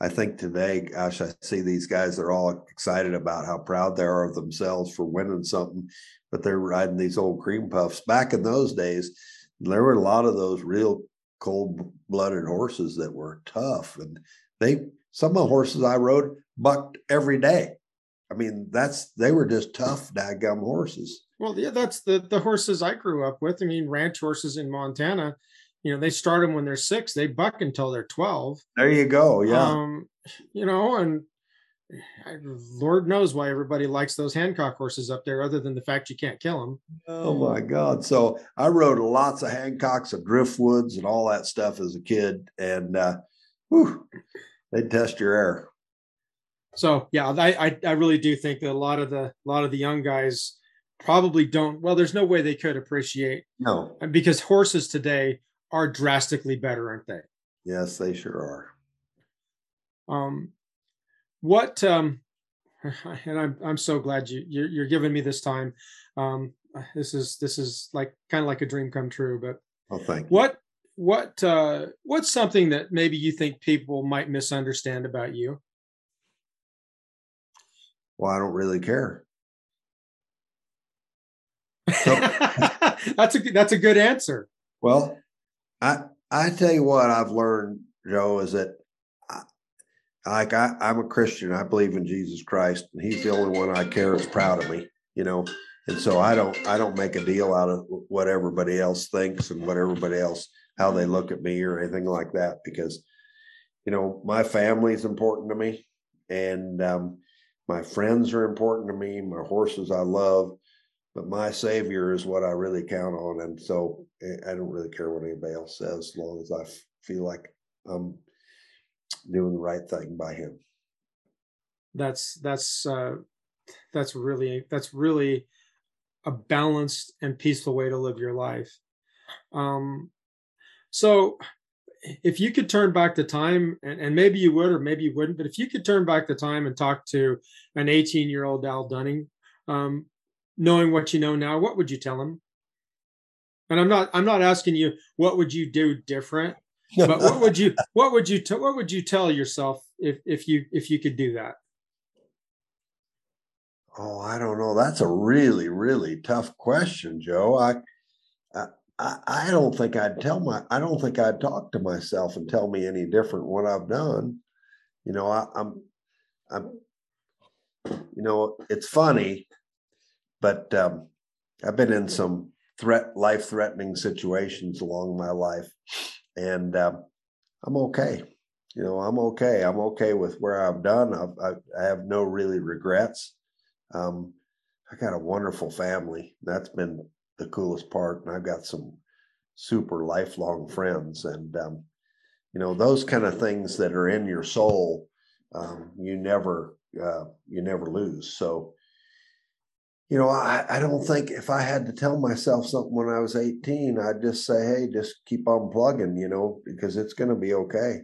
I think today, gosh, I see these guys. They're all excited about how proud they are of themselves for winning something, but they're riding these old cream puffs. Back in those days, there were a lot of those real cold-blooded horses that were tough, and they some of the horses I rode bucked every day. I mean, that's they were just tough, daggum horses. Well, yeah, that's the the horses I grew up with. I mean, ranch horses in Montana, you know, they start them when they're six, they buck until they're twelve. There you go. Yeah. Um, you know, and I, Lord knows why everybody likes those Hancock horses up there, other than the fact you can't kill them. Oh my God! So I rode lots of Hancocks and Driftwoods and all that stuff as a kid, and uh, whew, they test your air so yeah, I, I, I really do think that a lot of the a lot of the young guys probably don't. Well, there's no way they could appreciate no because horses today are drastically better, aren't they? Yes, they sure are. Um, what um, and I'm I'm so glad you you're, you're giving me this time. Um, this is this is like kind of like a dream come true. But oh, thank you. what what uh, what's something that maybe you think people might misunderstand about you? well, I don't really care. So, that's a that's a good answer. Well, I I tell you what I've learned, Joe, is that I, like I, I'm a Christian. I believe in Jesus Christ, and He's the only one I care is proud of me. You know, and so I don't I don't make a deal out of what everybody else thinks and what everybody else how they look at me or anything like that because you know my family is important to me and um, my friends are important to me. My horses I love, but my savior is what I really count on. And so I don't really care what anybody else says, as long as I feel like I'm doing the right thing by him. That's that's uh, that's really that's really a balanced and peaceful way to live your life. Um, so if you could turn back the time, and, and, maybe you would, or maybe you wouldn't, but if you could turn back the time and talk to an 18 year old Al Dunning, um, knowing what you know now, what would you tell him? And I'm not, I'm not asking you what would you do different, but what would you, what would you, t- what would you tell yourself if, if you, if you could do that? Oh, I don't know. That's a really, really tough question, Joe. I, I, I don't think I'd tell my I don't think I'd talk to myself and tell me any different what I've done. You know, I, I'm I'm you know, it's funny, but um, I've been in some threat life threatening situations along my life, and um, I'm okay. You know, I'm okay. I'm okay with where I've done. I've, I, I have no really regrets. Um, I got a wonderful family. That's been the coolest part. And I've got some super lifelong friends. And, um, you know, those kind of things that are in your soul, um, you never, uh, you never lose. So, you know, I, I don't think if I had to tell myself something when I was 18, I'd just say, hey, just keep on plugging, you know, because it's going to be okay.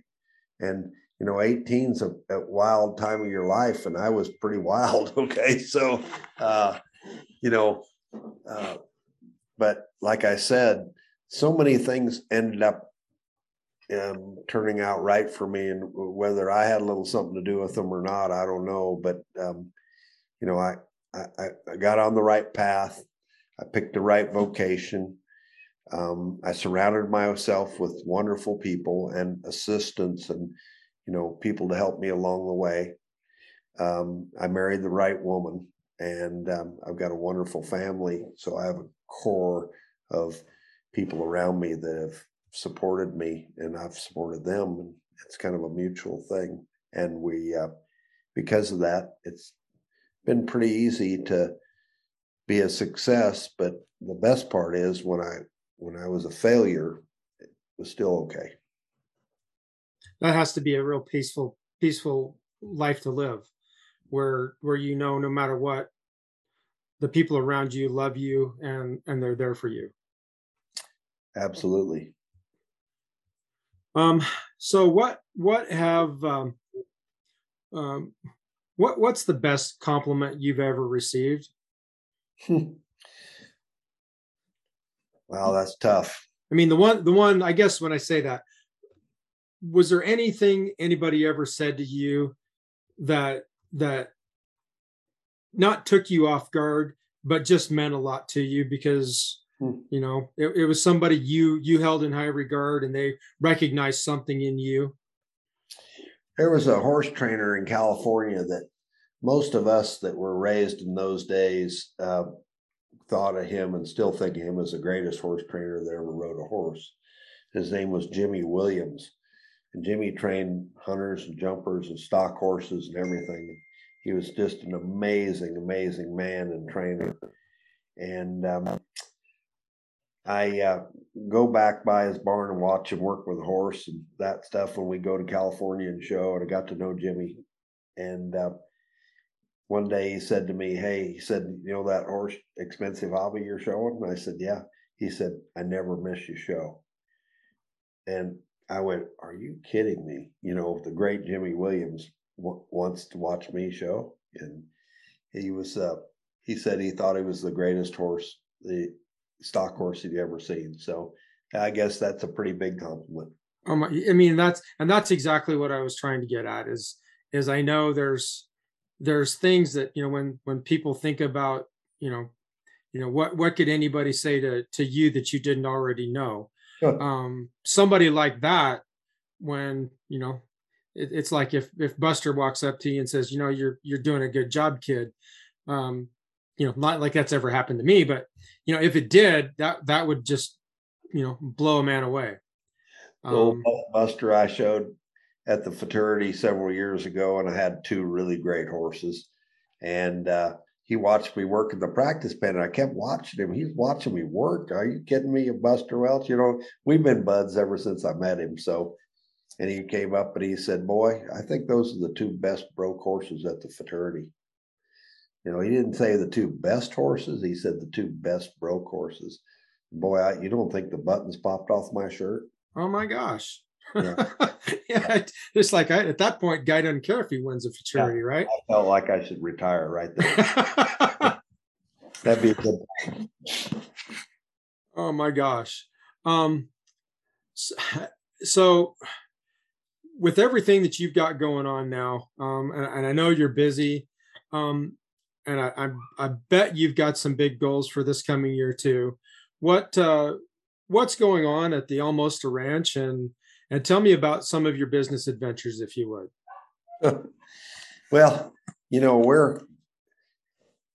And, you know, 18's a, a, wild time of your life, and I was pretty wild. Okay. So, uh, you know, uh, but like I said, so many things ended up um, turning out right for me, and whether I had a little something to do with them or not, I don't know. But um, you know, I, I I got on the right path. I picked the right vocation. Um, I surrounded myself with wonderful people and assistants, and you know, people to help me along the way. Um, I married the right woman, and um, I've got a wonderful family. So I have a core of people around me that have supported me, and I've supported them. It's kind of a mutual thing, and we, uh, because of that, it's been pretty easy to be a success. But the best part is when I when I was a failure, it was still okay. That has to be a real peaceful peaceful life to live where where you know no matter what the people around you love you and and they're there for you absolutely um so what what have um, um what what's the best compliment you've ever received? Wow that's tough. I mean the one the one i guess when i say that was there anything anybody ever said to you that that not took you off guard but just meant a lot to you because hmm. you know it, it, was somebody you you held in high regard and they recognized something in you there was a horse trainer in california that most of us that were raised in those days uh, thought of him and still think of him as the greatest horse trainer that ever rode a horse his name was jimmy williams and Jimmy trained hunters and jumpers and stock horses and everything. He was just an amazing, amazing man and trainer. And um, I uh, go back by his barn and watch him work with a horse and that stuff when we go to California and show. And I got to know Jimmy. And uh, one day he said to me, Hey, he said, You know that horse expensive hobby you're showing? And I said, Yeah. He said, I never miss your show. And I went, "Are you kidding me?" You know, the great Jimmy Williams w- wants to watch me show, and he was. Uh, he said he thought he was the greatest horse, the stock horse he'd ever seen. So, I guess that's a pretty big compliment. Um, I mean, that's and that's exactly what I was trying to get at. Is is I know there's there's things that you know when when people think about you know you know what what could anybody say to to you that you didn't already know um, somebody like that, when you know, it, it's like if if Buster walks up to you and says, you know, you're you're doing a good job, kid. Um, you know, not like that's ever happened to me, but you know, if it did, that that would just you know blow a man away. Um, Buster, I showed at the Futurity several years ago, and I had two really great horses, and uh, he watched me work in the practice pen and I kept watching him. He's watching me work. Are you kidding me, Buster Welch? You know, we've been buds ever since I met him. So, and he came up and he said, Boy, I think those are the two best broke horses at the Futurity. You know, he didn't say the two best horses, he said the two best broke horses. Boy, I, you don't think the buttons popped off my shirt? Oh my gosh. Yeah, yeah it's like I, at that point, guy doesn't care if he wins a futurity, yeah, right? I felt like I should retire right there. That'd be a good. Oh my gosh. Um, so, so, with everything that you've got going on now, um, and, and I know you're busy, um, and I, I, I bet you've got some big goals for this coming year too. What uh, what's going on at the Almosta Ranch, and and tell me about some of your business adventures, if you would. well, you know, we're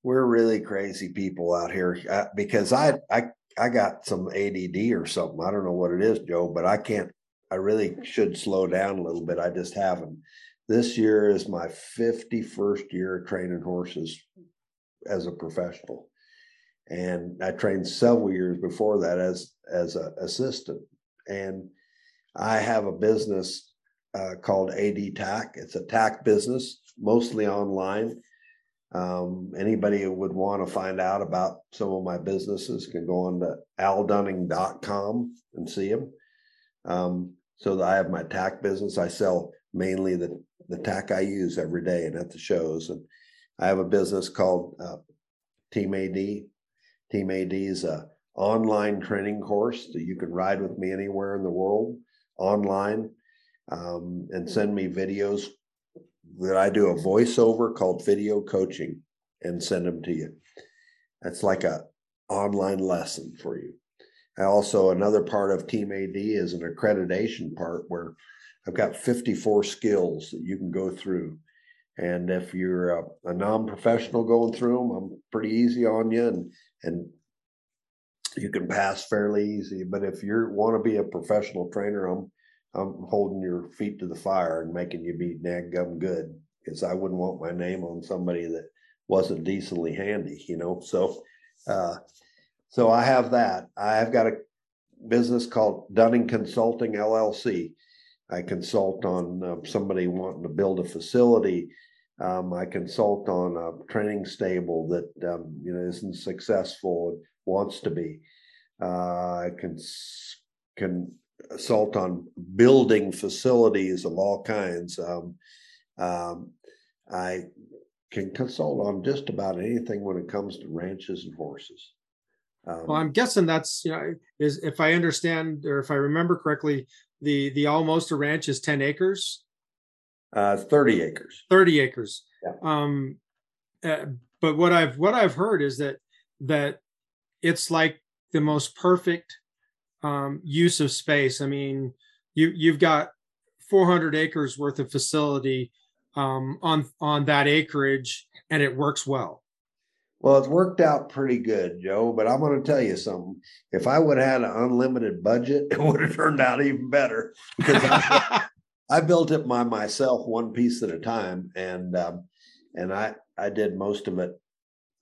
we're really crazy people out here uh, because I I I got some ADD or something. I don't know what it is, Joe, but I can't. I really should slow down a little bit. I just haven't. This year is my 51st year training horses as a professional. And I trained several years before that as as an assistant. And I have a business uh, called AD Tack. It's a TAC business, mostly online. Um, anybody who would want to find out about some of my businesses can go on to aldunning.com and see them. Um, so I have my TAC business. I sell mainly the, the tack I use every day and at the shows. And I have a business called uh, Team AD. Team AD is a online training course that you can ride with me anywhere in the world online um, and send me videos that I do a voiceover called video coaching and send them to you. That's like a online lesson for you. I also another part of Team AD is an accreditation part where I've got 54 skills that you can go through And if you're a, a non-professional going through them, I'm pretty easy on you, and and you can pass fairly easy. But if you want to be a professional trainer, I'm I'm holding your feet to the fire and making you be nag gum good because I wouldn't want my name on somebody that wasn't decently handy, you know. So, uh, so I have that. I have got a business called Dunning Consulting LLC. I consult on uh, somebody wanting to build a facility. Um, I consult on a training stable that um, you know isn't successful and wants to be. Uh, I can can consult on building facilities of all kinds. Um, um, I can consult on just about anything when it comes to ranches and horses. Um, well, I'm guessing that's you know is if I understand or if I remember correctly, the the Almosta Ranch is 10 acres. Uh, 30 acres. 30 acres. Yeah. Um, uh, but what I've what I've heard is that that it's like the most perfect um, use of space. I mean, you you've got 400 acres worth of facility um, on on that acreage, and it works well. Well, it's worked out pretty good, Joe. But I'm going to tell you something. If I would have had an unlimited budget, it would have turned out even better because I, I, built it by myself, one piece at a time, and um, and I I did most of it,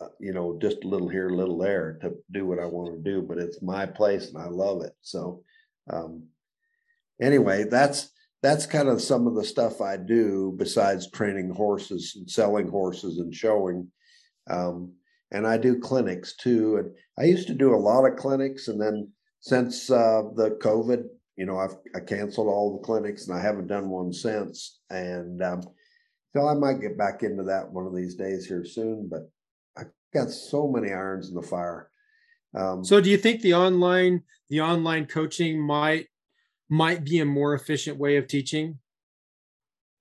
uh, you know, just a little here, a little there to do what I want to do. But it's my place, and I love it. So, um, anyway, that's that's kind of some of the stuff I do besides training horses and selling horses and showing. Um, and I do clinics too. And I used to do a lot of clinics, and then since uh, the COVID, you know, I've I canceled all the clinics, and I haven't done one since. And um, so I might get back into that one of these days here soon. But I've got so many irons in the fire. Um, so, do you think the online the online coaching might might be a more efficient way of teaching?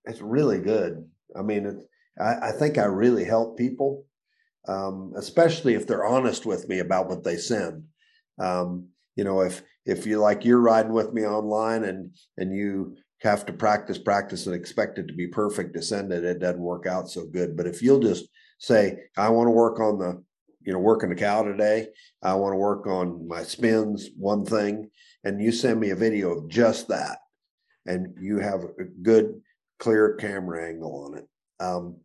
It's really good. I mean, it's, I, I think I really help people, um, especially if they're honest with me about what they send. Um, you know, if if you like you're riding with me online and and you have to practice, practice, and expect it to be perfect to send it, it doesn't work out so good. But if you'll just say, I want to work on the, you know, working the cow today. I want to work on my spins, one thing, and you send me a video of just that, and you have a good, clear camera angle on it, um,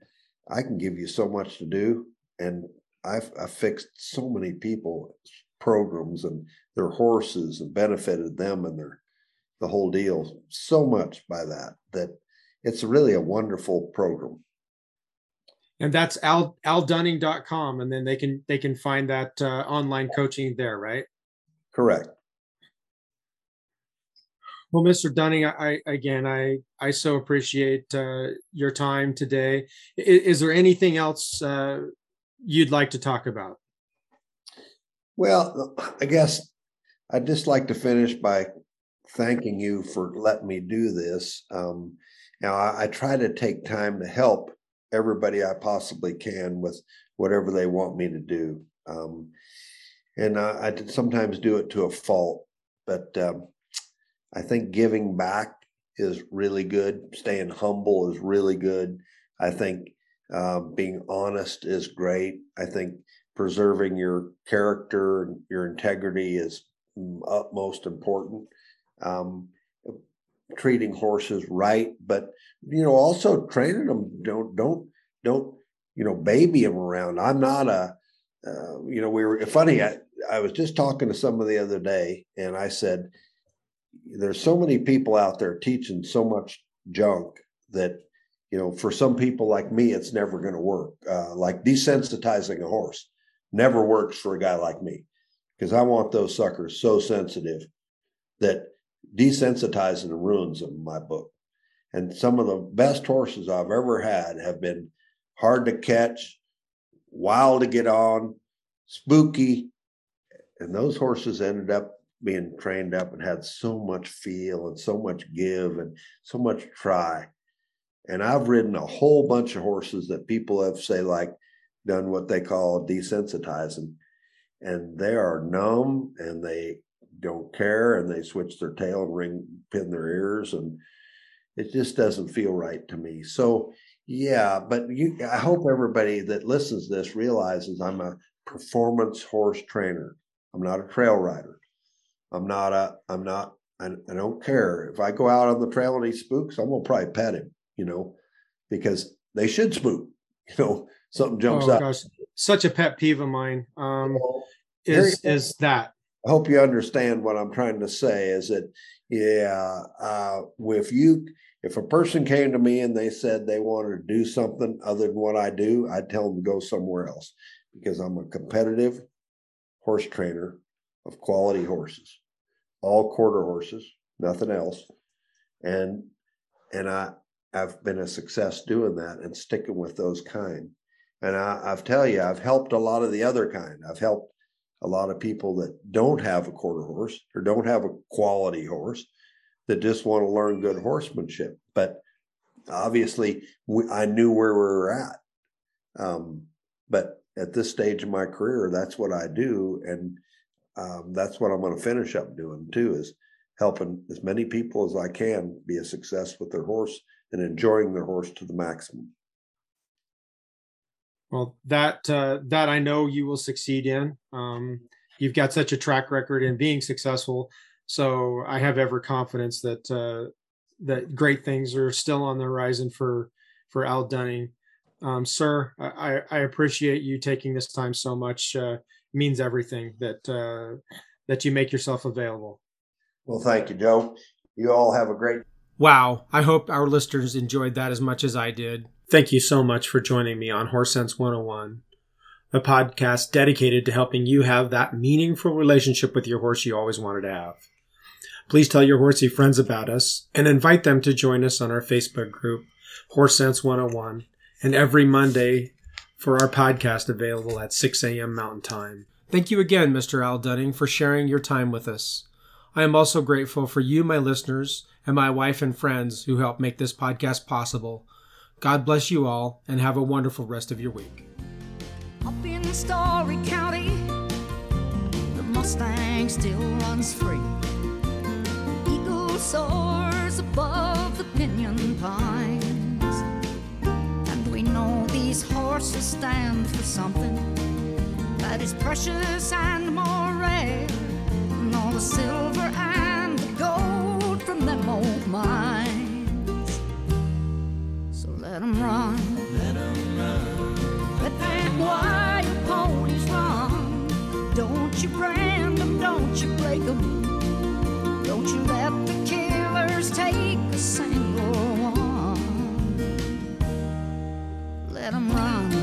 I can give you so much to do. And I've, I've fixed so many people programs and their horses and benefited them and their the whole deal so much by that that it's really a wonderful program and that's al aldunning.com and then they can they can find that uh, online coaching there right correct well, Mr. Dunning, I, again, I I so appreciate uh, your time today. Is, is there anything else uh, you'd like to talk about? Well, I guess I'd just like to finish by thanking you for letting me do this. Um, now, I, I try to take time to help everybody I possibly can with whatever they want me to do. Um, and I, I sometimes do it to a fault, but um, I think giving back is really good. Staying humble is really good. I think uh, being honest is great. I think preserving your character and your integrity is utmost important. Um, treating horses right, but you know, also training them. Don't don't don't you know baby them around. I'm not a uh, you know we were funny. I, I was just talking to someone the other day, and I said there's so many people out there teaching so much junk that you know for some people like me it's never going to work uh, like desensitizing a horse never works for a guy like me because i want those suckers so sensitive that desensitizing ruins them in my book and some of the best horses i've ever had have been hard to catch wild to get on spooky and those horses ended up being trained up and had so much feel and so much give and so much try. And I've ridden a whole bunch of horses that people have say like done what they call desensitizing, and they are numb and they don't care and they switch their tail and ring pin their ears and it just doesn't feel right to me. So Yeah, but you, I hope everybody that listens to this realizes I'm a performance horse trainer. I'm not a trail rider. I'm not a, I'm not, I, I don't care. If I go out on the trail and he spooks, I'm to probably pet him, you know, because they should spook, you know, something jumps oh, out. Gosh. Such a pet peeve of mine um, Well, is, is that. I hope you understand what I'm trying to say is that, yeah, uh, if you, if a person came to me and they said they wanted to do something other than what I do, I'd tell them to go somewhere else because I'm a competitive horse trainer of quality horses, all quarter horses, nothing else. And, and I, I've been a success doing that and sticking with those kind. And I, I've tell you, I've helped a lot of the other kind. I've helped a lot of people that don't have a quarter horse or don't have a quality horse that just want to learn good horsemanship. But obviously, we, I knew where we were at. Um, but at this stage of my career, that's what I do, and um, that's what I'm going to finish up doing too. Is helping as many people as I can be a success with their horse and enjoying their horse to the maximum. Well, that uh, that I know you will succeed in. Um, you've got such a track record in being successful, so I have every confidence that uh, that great things are still on the horizon for for Al Dunning. Um, sir, I, I appreciate you taking this time so much. Uh, means everything that uh, that you make yourself available. Well, thank you, Joe. You all have a great Wow. I hope our listeners enjoyed that as much as I did. Thank you so much for joining me on Horse Sense 101, a podcast dedicated to helping you have that meaningful relationship with your horse you always wanted to have. Please tell your horsey friends about us and invite them to join us on our Facebook group, Horse Sense 101, and every Monday for our podcast available at 6 a.m. Mountain Time. Thank you again, Mr. Al Dunning, for sharing your time with us. I am also grateful for you, my listeners, and my wife and friends who help make this podcast possible. God bless you all and have a wonderful rest of your week. Up in Storey County, the Mustang still runs free. Eagle soars above the pinion pines. And we know these horses stand for something that is precious and more rare the silver and the gold from them old mines. So let them run. Let them run. Let that wild ponies run. Don't you brand them, don't you break them. Don't you let the killers take a single one. Let them run.